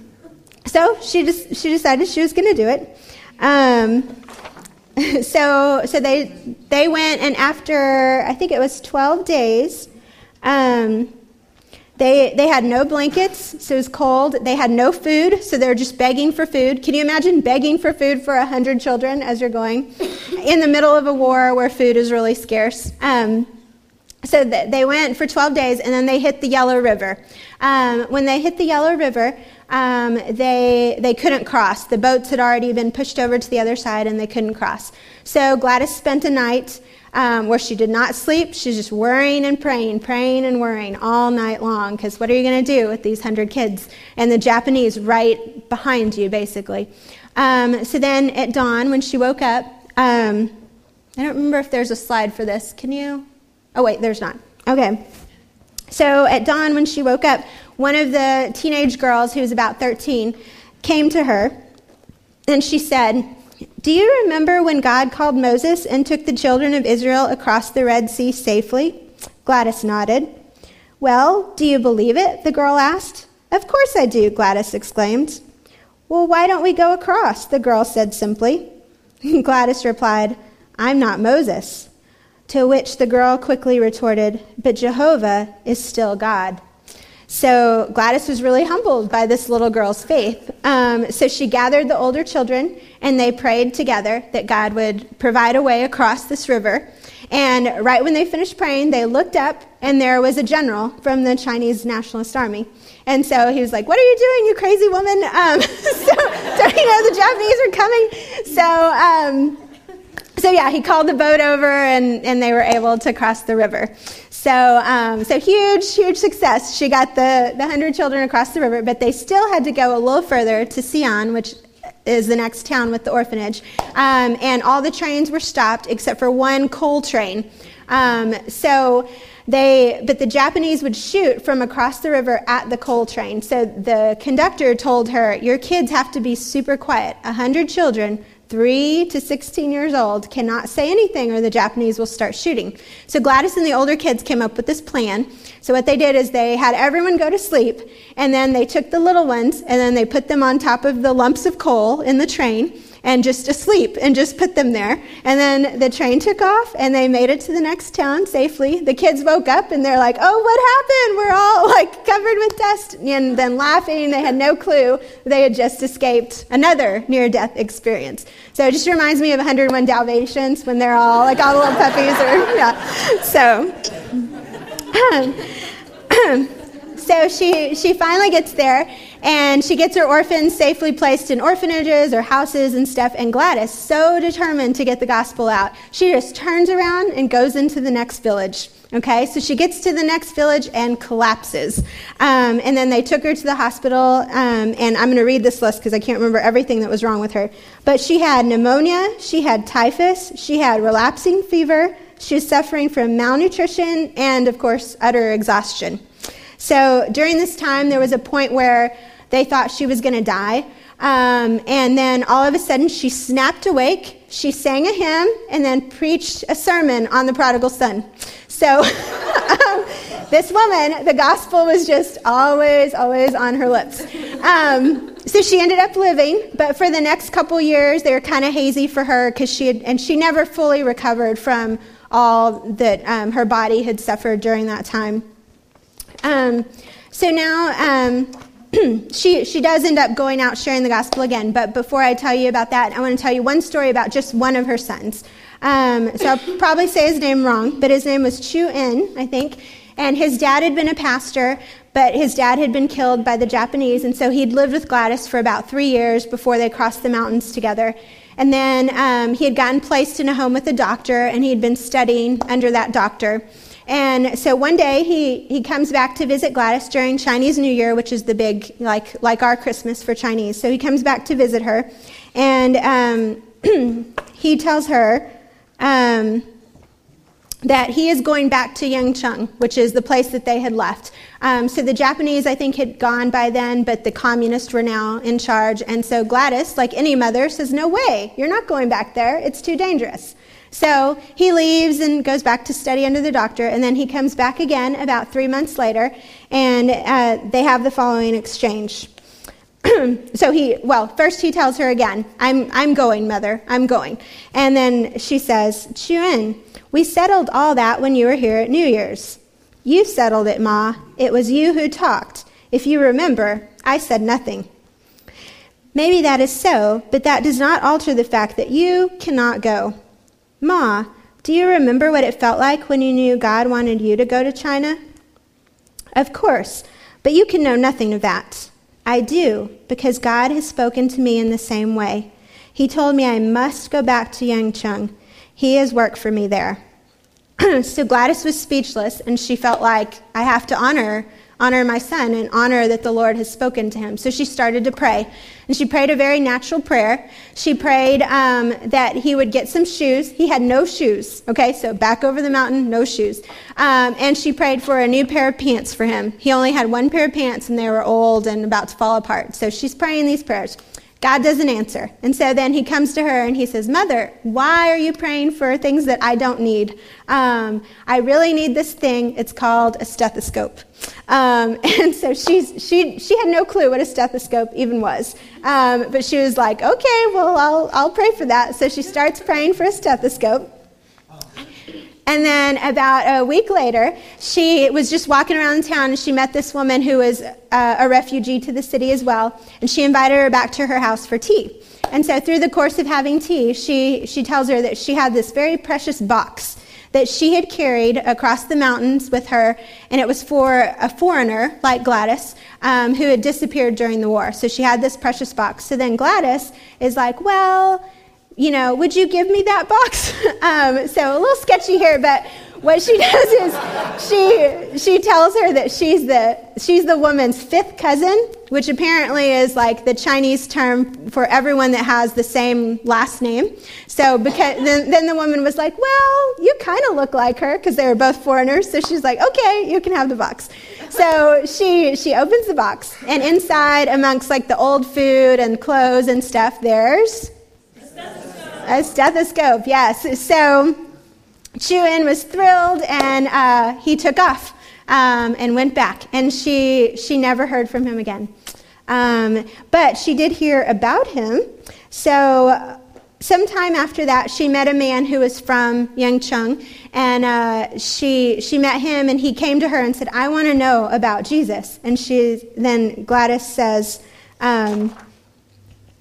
so she, just, she decided she was going to do it. Um, so so they, they went, and after, I think it was 12 days, um, they, they had no blankets, so it was cold. They had no food, so they were just begging for food. Can you imagine begging for food for 100 children as you're going in the middle of a war where food is really scarce? Um, so th- they went for 12 days and then they hit the Yellow River. Um, when they hit the Yellow River, um, they, they couldn't cross. The boats had already been pushed over to the other side and they couldn't cross. So Gladys spent a night um, where she did not sleep. She's just worrying and praying, praying and worrying all night long because what are you going to do with these hundred kids? And the Japanese right behind you, basically. Um, so then at dawn, when she woke up, um, I don't remember if there's a slide for this. Can you? Oh, wait, there's not. Okay. So at dawn, when she woke up, one of the teenage girls, who was about 13, came to her and she said, do you remember when God called Moses and took the children of Israel across the Red Sea safely? Gladys nodded. Well, do you believe it? the girl asked. Of course I do, Gladys exclaimed. Well, why don't we go across? the girl said simply. Gladys replied, I'm not Moses. To which the girl quickly retorted, But Jehovah is still God. So Gladys was really humbled by this little girl's faith. Um, so she gathered the older children and they prayed together that God would provide a way across this river. And right when they finished praying, they looked up and there was a general from the Chinese Nationalist Army. And so he was like, What are you doing, you crazy woman? Um, so, don't you know the Japanese are coming? So, um, so yeah, he called the boat over and, and they were able to cross the river. So, um, so huge, huge success. She got the, the 100 children across the river, but they still had to go a little further to Sion, which is the next town with the orphanage. Um, and all the trains were stopped except for one coal train. Um, so they, but the Japanese would shoot from across the river at the coal train. So the conductor told her, Your kids have to be super quiet. A hundred children 3 to 16 years old cannot say anything or the Japanese will start shooting. So Gladys and the older kids came up with this plan. So what they did is they had everyone go to sleep and then they took the little ones and then they put them on top of the lumps of coal in the train and just asleep and just put them there. And then the train took off and they made it to the next town safely. The kids woke up and they're like, oh, what happened? We're all like covered with dust. And then laughing, they had no clue they had just escaped another near death experience. So it just reminds me of 101 Dalmatians when they're all like all the little puppies are, yeah. So. so she, she finally gets there and she gets her orphans safely placed in orphanages or houses and stuff. And Gladys, so determined to get the gospel out, she just turns around and goes into the next village. Okay, so she gets to the next village and collapses. Um, and then they took her to the hospital. Um, and I'm going to read this list because I can't remember everything that was wrong with her. But she had pneumonia, she had typhus, she had relapsing fever, she was suffering from malnutrition, and of course, utter exhaustion. So during this time, there was a point where they thought she was going to die. Um, and then all of a sudden, she snapped awake. She sang a hymn and then preached a sermon on the prodigal son. So, um, this woman, the gospel was just always, always on her lips. Um, so she ended up living, but for the next couple years, they were kind of hazy for her because she had, and she never fully recovered from all that um, her body had suffered during that time. Um, so now um, she, she does end up going out sharing the gospel again. But before I tell you about that, I want to tell you one story about just one of her sons. Um, so I'll probably say his name wrong, but his name was Chu In, I think. And his dad had been a pastor, but his dad had been killed by the Japanese. And so he'd lived with Gladys for about three years before they crossed the mountains together. And then um, he had gotten placed in a home with a doctor, and he had been studying under that doctor. And so one day he, he comes back to visit Gladys during Chinese New Year, which is the big, like, like our Christmas for Chinese. So he comes back to visit her. And um, he tells her um, that he is going back to Yangcheng, which is the place that they had left. Um, so the Japanese, I think, had gone by then, but the communists were now in charge. And so Gladys, like any mother, says, No way, you're not going back there. It's too dangerous. So he leaves and goes back to study under the doctor, and then he comes back again about three months later, and uh, they have the following exchange. so he, well, first he tells her again, I'm, I'm going, mother, I'm going. And then she says, Chuan, we settled all that when you were here at New Year's. You settled it, Ma. It was you who talked. If you remember, I said nothing. Maybe that is so, but that does not alter the fact that you cannot go. Ma, do you remember what it felt like when you knew God wanted you to go to China? Of course, but you can know nothing of that. I do, because God has spoken to me in the same way. He told me I must go back to Yangcheng. He has work for me there. so Gladys was speechless, and she felt like, I have to honor honor my son and honor that the Lord has spoken to him. So she started to pray. And she prayed a very natural prayer. She prayed um, that he would get some shoes. He had no shoes. Okay, so back over the mountain, no shoes. Um, and she prayed for a new pair of pants for him. He only had one pair of pants and they were old and about to fall apart. So she's praying these prayers. God doesn't answer. And so then he comes to her and he says, Mother, why are you praying for things that I don't need? Um, I really need this thing. It's called a stethoscope. Um, and so she's, she, she had no clue what a stethoscope even was. Um, but she was like, okay, well, I'll, I'll pray for that. So she starts praying for a stethoscope. And then about a week later, she was just walking around town and she met this woman who was uh, a refugee to the city as well. And she invited her back to her house for tea. And so through the course of having tea, she, she tells her that she had this very precious box that she had carried across the mountains with her, and it was for a foreigner like Gladys um, who had disappeared during the war. So she had this precious box. So then Gladys is like, Well, you know, would you give me that box? um, so a little sketchy here, but what she does is she she tells her that she's the she's the woman's fifth cousin, which apparently is like the Chinese term for everyone that has the same last name. So because then, then the woman was like, "Well, you kind of look like her because they were both foreigners." So she's like, "Okay, you can have the box." So she she opens the box, and inside, amongst like the old food and clothes and stuff, there's a stethoscope. Yes. So Chuan was thrilled and uh, he took off um, and went back. And she, she never heard from him again. Um, but she did hear about him. So, sometime after that, she met a man who was from Yangcheng. And uh, she, she met him, and he came to her and said, I want to know about Jesus. And she, then Gladys says, um,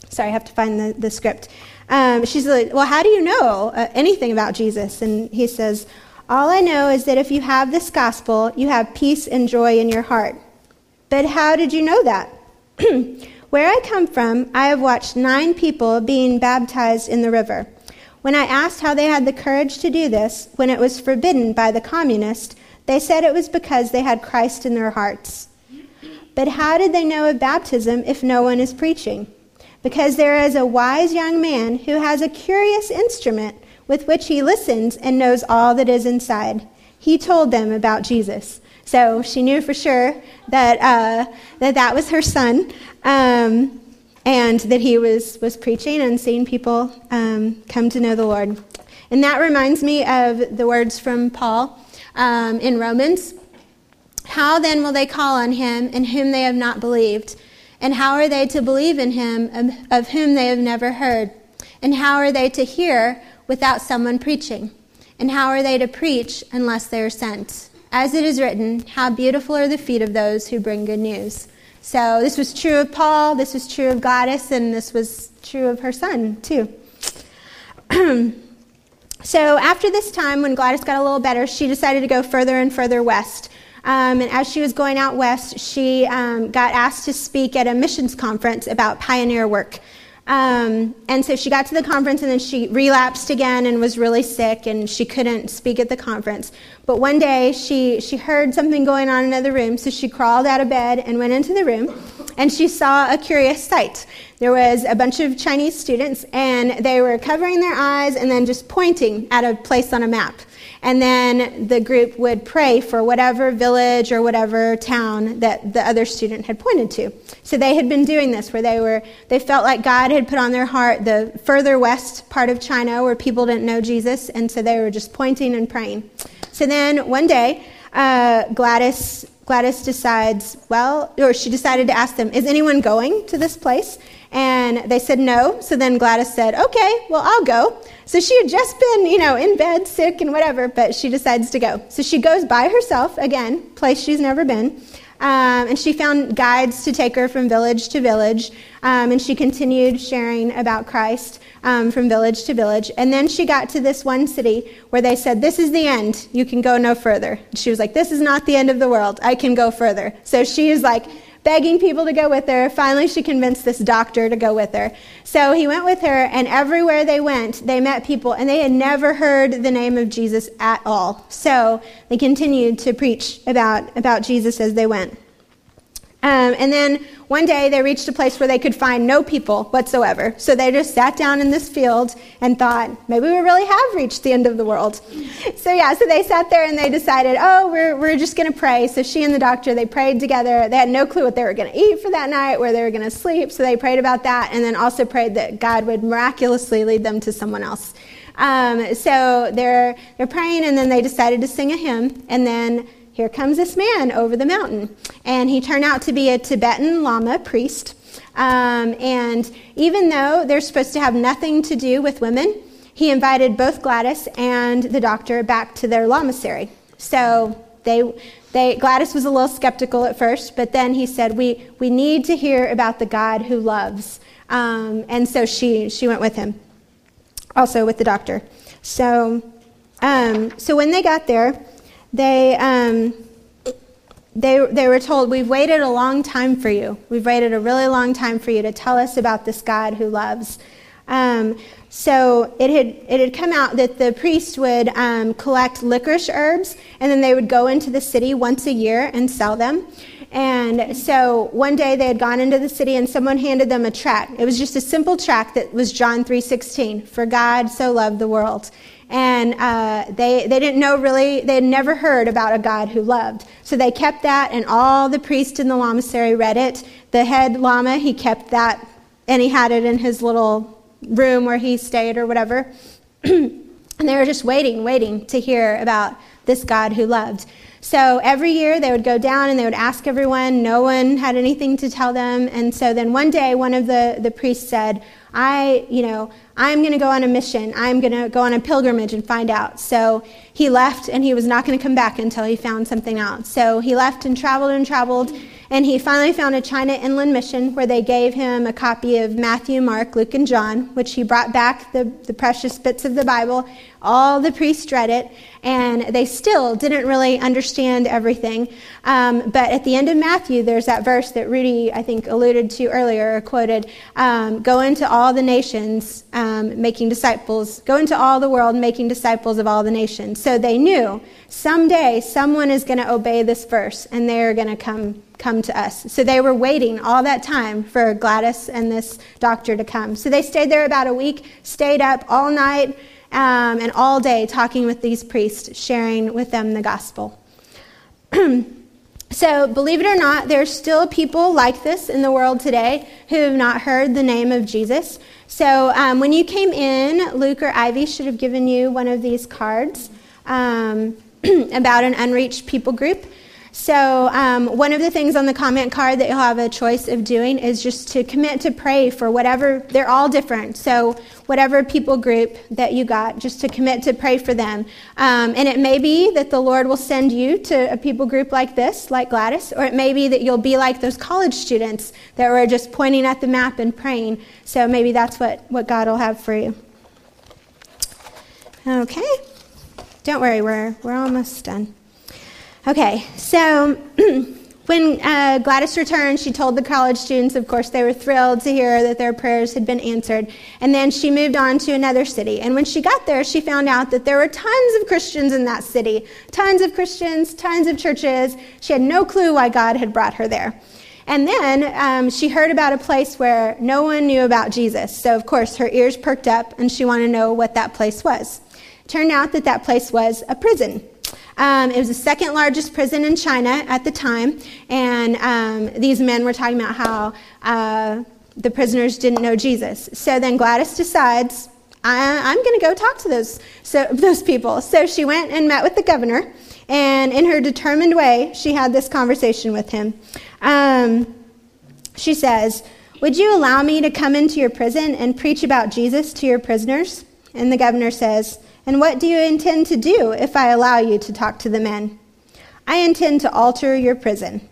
sorry, I have to find the, the script. Um, she's like, Well, how do you know uh, anything about Jesus? And he says, All I know is that if you have this gospel, you have peace and joy in your heart. But how did you know that? Where I come from, I have watched nine people being baptized in the river. When I asked how they had the courage to do this when it was forbidden by the communists, they said it was because they had Christ in their hearts. But how did they know of baptism if no one is preaching? Because there is a wise young man who has a curious instrument with which he listens and knows all that is inside. He told them about Jesus. So she knew for sure that uh, that, that was her son, um, and that he was, was preaching and seeing people um, come to know the Lord. And that reminds me of the words from Paul um, in Romans. How then will they call on him in whom they have not believed? And how are they to believe in him of whom they have never heard? And how are they to hear without someone preaching? And how are they to preach unless they are sent? As it is written, how beautiful are the feet of those who bring good news. So this was true of Paul, this was true of Gladys, and this was true of her son, too. so after this time, when Gladys got a little better, she decided to go further and further west. Um, and as she was going out west, she um, got asked to speak at a missions conference about pioneer work. Um, and so she got to the conference and then she relapsed again and was really sick and she couldn't speak at the conference. But one day she, she heard something going on in another room, so she crawled out of bed and went into the room and she saw a curious sight. There was a bunch of Chinese students and they were covering their eyes and then just pointing at a place on a map and then the group would pray for whatever village or whatever town that the other student had pointed to. So they had been doing this where they were they felt like God had put on their heart the further west part of China where people didn't know Jesus, and so they were just pointing and praying. So then one day, uh, Gladys Gladys decides, well, or she decided to ask them, is anyone going to this place? And they said no. So then Gladys said, okay, well, I'll go. So she had just been, you know, in bed, sick and whatever, but she decides to go. So she goes by herself, again, place she's never been. Um, and she found guides to take her from village to village. Um, and she continued sharing about Christ um, from village to village. And then she got to this one city where they said, This is the end. You can go no further. she was like, This is not the end of the world. I can go further. So she is like, begging people to go with her. Finally, she convinced this doctor to go with her. So he went with her, and everywhere they went, they met people, and they had never heard the name of Jesus at all. So they continued to preach about, about Jesus as they went. Um, and then one day they reached a place where they could find no people whatsoever. So they just sat down in this field and thought, maybe we really have reached the end of the world. So yeah, so they sat there and they decided, oh, we're, we're just going to pray. So she and the doctor, they prayed together. They had no clue what they were going to eat for that night, where they were going to sleep. So they prayed about that and then also prayed that God would miraculously lead them to someone else. Um, so they're, they're praying and then they decided to sing a hymn and then here comes this man over the mountain. And he turned out to be a Tibetan Lama priest. Um, and even though they're supposed to have nothing to do with women, he invited both Gladys and the doctor back to their lamasery. So they, they, Gladys was a little skeptical at first, but then he said, we, we need to hear about the God who loves. Um, and so she, she went with him, also with the doctor. So, um, so when they got there, they, um, they, they were told, We've waited a long time for you. We've waited a really long time for you to tell us about this God who loves. Um, so it had, it had come out that the priest would um, collect licorice herbs and then they would go into the city once a year and sell them. And so one day they had gone into the city and someone handed them a tract. It was just a simple tract that was John 3:16, "For God so loved the world." And uh, they, they didn't know really, they had never heard about a God who loved. So they kept that, and all the priests in the lamasery read it. The head lama, he kept that, and he had it in his little room where he stayed or whatever. and they were just waiting, waiting to hear about this God who loved. So every year they would go down and they would ask everyone. No one had anything to tell them. And so then one day one of the, the priests said, I, you know, I'm going to go on a mission. I'm going to go on a pilgrimage and find out. So he left and he was not going to come back until he found something out. So he left and traveled and traveled. And he finally found a China Inland Mission where they gave him a copy of Matthew, Mark, Luke, and John, which he brought back the, the precious bits of the Bible. All the priests read it, and they still didn't really understand everything. Um, but at the end of Matthew, there's that verse that Rudy, I think, alluded to earlier quoted um, Go into all the nations, um, making disciples, go into all the world, making disciples of all the nations. So they knew someday someone is going to obey this verse, and they're going to come come to us. So they were waiting all that time for Gladys and this doctor to come. So they stayed there about a week, stayed up all night um, and all day talking with these priests, sharing with them the gospel. so, believe it or not, there's still people like this in the world today who have not heard the name of Jesus. So, um, when you came in, Luke or Ivy should have given you one of these cards um, about an unreached people group. So, um, one of the things on the comment card that you'll have a choice of doing is just to commit to pray for whatever, they're all different. So, whatever people group that you got, just to commit to pray for them. Um, and it may be that the Lord will send you to a people group like this, like Gladys, or it may be that you'll be like those college students that were just pointing at the map and praying. So, maybe that's what, what God will have for you. Okay. Don't worry, we're, we're almost done. Okay, so when uh, Gladys returned, she told the college students, of course, they were thrilled to hear that their prayers had been answered. And then she moved on to another city. And when she got there, she found out that there were tons of Christians in that city tons of Christians, tons of churches. She had no clue why God had brought her there. And then um, she heard about a place where no one knew about Jesus. So, of course, her ears perked up and she wanted to know what that place was. Turned out that that place was a prison. Um, it was the second largest prison in China at the time, and um, these men were talking about how uh, the prisoners didn't know Jesus. So then Gladys decides, I, am going to go talk to those, so, those people. So she went and met with the governor, and in her determined way, she had this conversation with him. Um, she says, Would you allow me to come into your prison and preach about Jesus to your prisoners? And the governor says, and what do you intend to do if I allow you to talk to the men? I intend to alter your prison.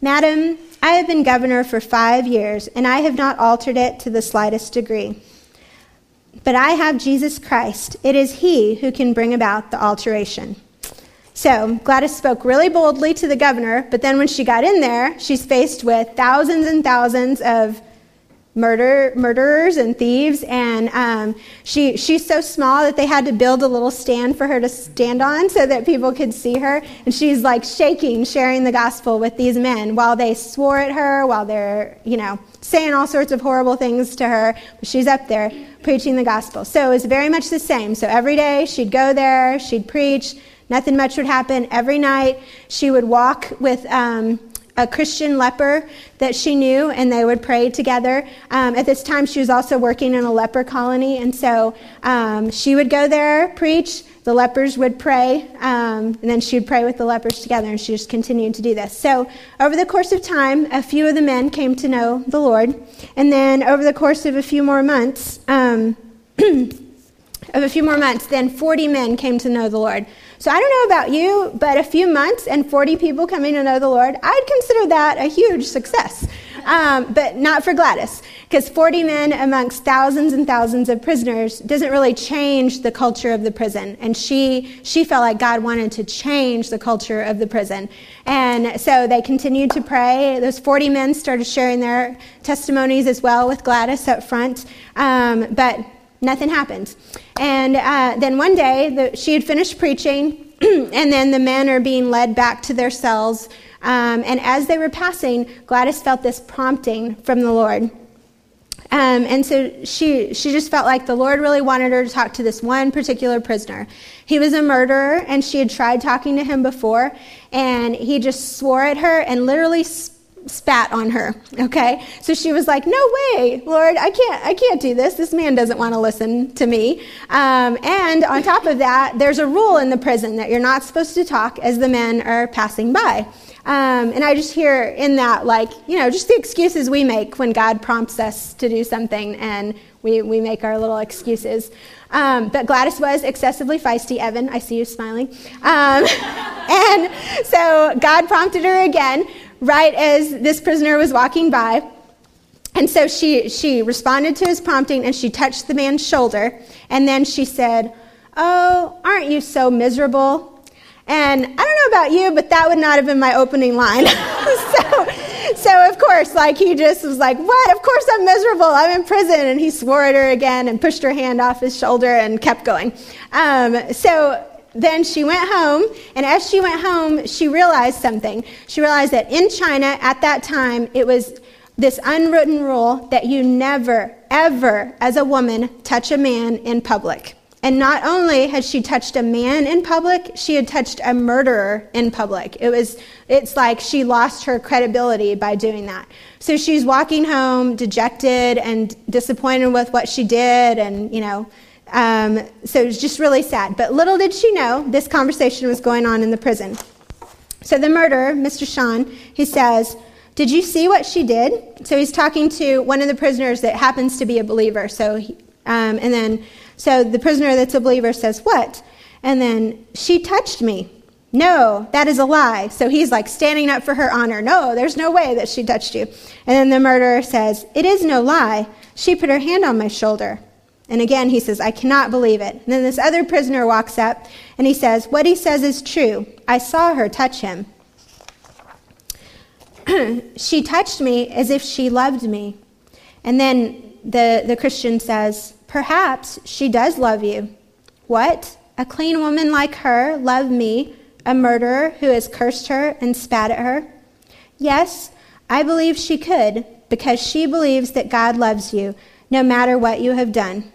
Madam, I have been governor for five years, and I have not altered it to the slightest degree. But I have Jesus Christ. It is He who can bring about the alteration. So Gladys spoke really boldly to the governor, but then when she got in there, she's faced with thousands and thousands of murder murderers and thieves. And um, she she's so small that they had to build a little stand for her to stand on so that people could see her. And she's like shaking sharing the gospel with these men while they swore at her while they're you know saying all sorts of horrible things to her. But she's up there preaching the gospel. So it's very much the same. So every day she'd go there she'd preach. Nothing much would happen. Every night she would walk with um, a Christian leper that she knew, and they would pray together. Um, at this time, she was also working in a leper colony, and so um, she would go there, preach. The lepers would pray, um, and then she would pray with the lepers together, and she just continued to do this. So, over the course of time, a few of the men came to know the Lord, and then over the course of a few more months, um, of a few more months, then 40 men came to know the Lord. So I don't know about you, but a few months and 40 people coming to know the Lord, I'd consider that a huge success. Um, but not for Gladys, because 40 men amongst thousands and thousands of prisoners doesn't really change the culture of the prison. And she, she felt like God wanted to change the culture of the prison. And so they continued to pray. Those 40 men started sharing their testimonies as well with Gladys up front. Um, but nothing happened. And uh, then one day, the, she had finished preaching, and then the men are being led back to their cells. Um, and as they were passing, Gladys felt this prompting from the Lord. Um, and so she, she just felt like the Lord really wanted her to talk to this one particular prisoner. He was a murderer, and she had tried talking to him before, and he just swore at her and literally spat on her okay? So she was like no way lord i can't i can't do this. This man doesn't want to listen to me. Um, and on top of that there's a rule in the prison that you're not supposed to talk as the men are passing by. Um, and i just hear in that like you know just the excuses we make when god prompts us to do something and we, we make our little excuses. Um, but Gladys was excessively feisty. Evan, I see you smiling. Um, and so God prompted her again right as this prisoner was walking by. And so she, she responded to his prompting and she touched the man's shoulder. And then she said, Oh, aren't you so miserable? And I don't know about you, but that would not have been my opening line. so, so, of course, like he just was like, What? Of course I'm miserable. I'm in prison. And he swore at her again and pushed her hand off his shoulder and kept going. Um, so, then she went home, and as she went home, she realized something. She realized that in China at that time, it was this unwritten rule that you never, ever, as a woman, touch a man in public. And not only had she touched a man in public, she had touched a murderer in public. It was, it's like she lost her credibility by doing that. So she's walking home dejected and disappointed with what she did and, you know, um, so it was just really sad. But little did she know this conversation was going on in the prison. So the murderer, Mr. Sean, he says, Did you see what she did? So he's talking to one of the prisoners that happens to be a believer. So, he, um, and then, so the prisoner that's a believer says, What? And then, She touched me. No, that is a lie. So he's like standing up for her honor. No, there's no way that she touched you. And then the murderer says, It is no lie. She put her hand on my shoulder. And again, he says, I cannot believe it. And then this other prisoner walks up and he says, What he says is true. I saw her touch him. she touched me as if she loved me. And then the, the Christian says, Perhaps she does love you. What? A clean woman like her love me, a murderer who has cursed her and spat at her? Yes, I believe she could because she believes that God loves you no matter what you have done.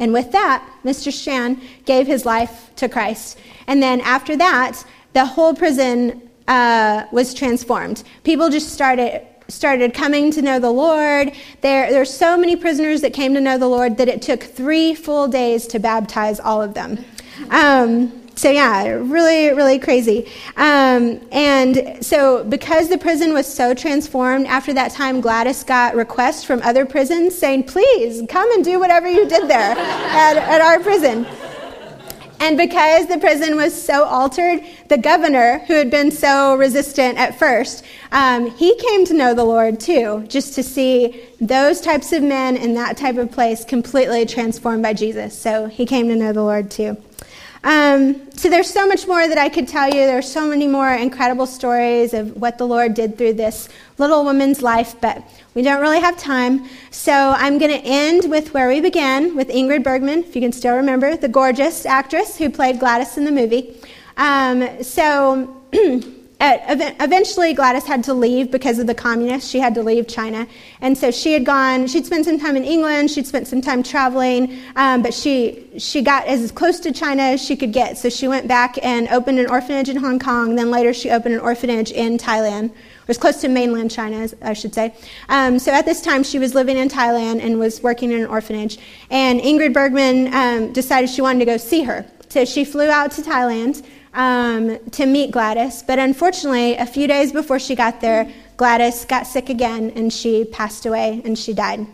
And with that, Mr. Shan gave his life to Christ. And then after that, the whole prison uh, was transformed. People just started started coming to know the Lord. There, there's so many prisoners that came to know the Lord that it took three full days to baptize all of them. Um, so yeah, really, really crazy. Um, and so because the prison was so transformed, after that time, Gladys got requests from other prisons saying, please come and do whatever you did there at, at our prison. And because the prison was so altered, the governor, who had been so resistant at first, um, he came to know the Lord too, just to see those types of men in that type of place completely transformed by Jesus. So he came to know the Lord too. Um, so there's so much more that I could tell you. There's so many more incredible stories of what the Lord did through this little woman's life, but we don't really have time. So I'm going to end with where we began with Ingrid Bergman, if you can still remember, the gorgeous actress who played Gladys in the movie. Um, so eventually Gladys had to leave because of the communists. She had to leave China. And so she had gone, she'd spent some time in England, she'd spent some time traveling, um, but she, she got as close to China as she could get. So she went back and opened an orphanage in Hong Kong. Then later she opened an orphanage in Thailand. It was close to mainland China, I should say. Um, so at this time, she was living in Thailand and was working in an orphanage. And Ingrid Bergman um, decided she wanted to go see her. So she flew out to Thailand um, to meet Gladys. But unfortunately, a few days before she got there, Gladys got sick again and she passed away and she died.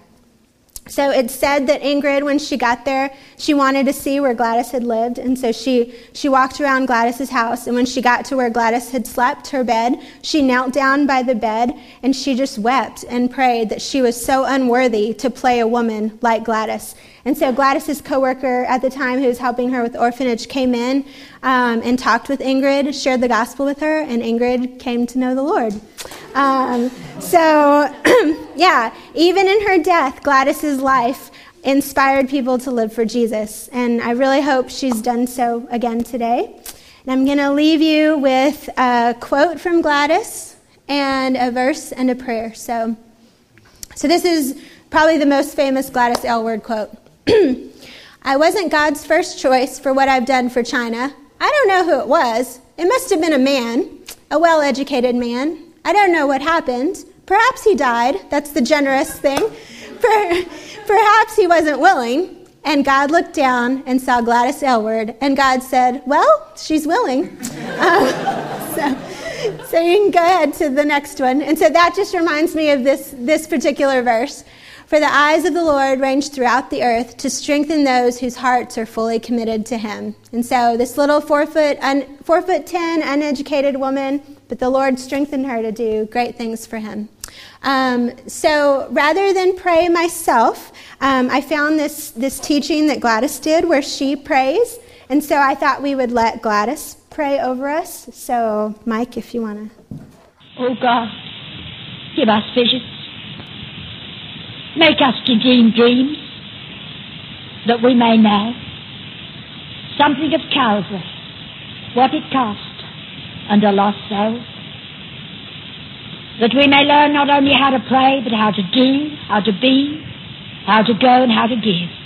So it said that Ingrid, when she got there, she wanted to see where Gladys had lived. And so she, she walked around Gladys's house. And when she got to where Gladys had slept, her bed, she knelt down by the bed and she just wept and prayed that she was so unworthy to play a woman like Gladys. And so Gladys's coworker at the time who was helping her with orphanage came in um, and talked with Ingrid, shared the gospel with her, and Ingrid came to know the Lord. Um, so, yeah, even in her death, Gladys's life inspired people to live for Jesus. And I really hope she's done so again today. And I'm going to leave you with a quote from Gladys and a verse and a prayer. So, so this is probably the most famous Gladys Aylward quote. I wasn't God's first choice for what I've done for China. I don't know who it was. It must have been a man, a well educated man. I don't know what happened. Perhaps he died. That's the generous thing. Perhaps he wasn't willing. And God looked down and saw Gladys Aylward, and God said, Well, she's willing. Um, so, so you can go ahead to the next one. And so that just reminds me of this, this particular verse. For the eyes of the Lord range throughout the earth to strengthen those whose hearts are fully committed to Him. And so this little four foot, un, four foot ten, uneducated woman, but the Lord strengthened her to do great things for Him. Um, so rather than pray myself, um, I found this this teaching that Gladys did where she prays, and so I thought we would let Gladys pray over us. So, Mike, if you want to. Oh God, give us visions Make us to dream dreams that we may know something of Calvary, what it cost, and a lost soul. That we may learn not only how to pray, but how to do, how to be, how to go, and how to give.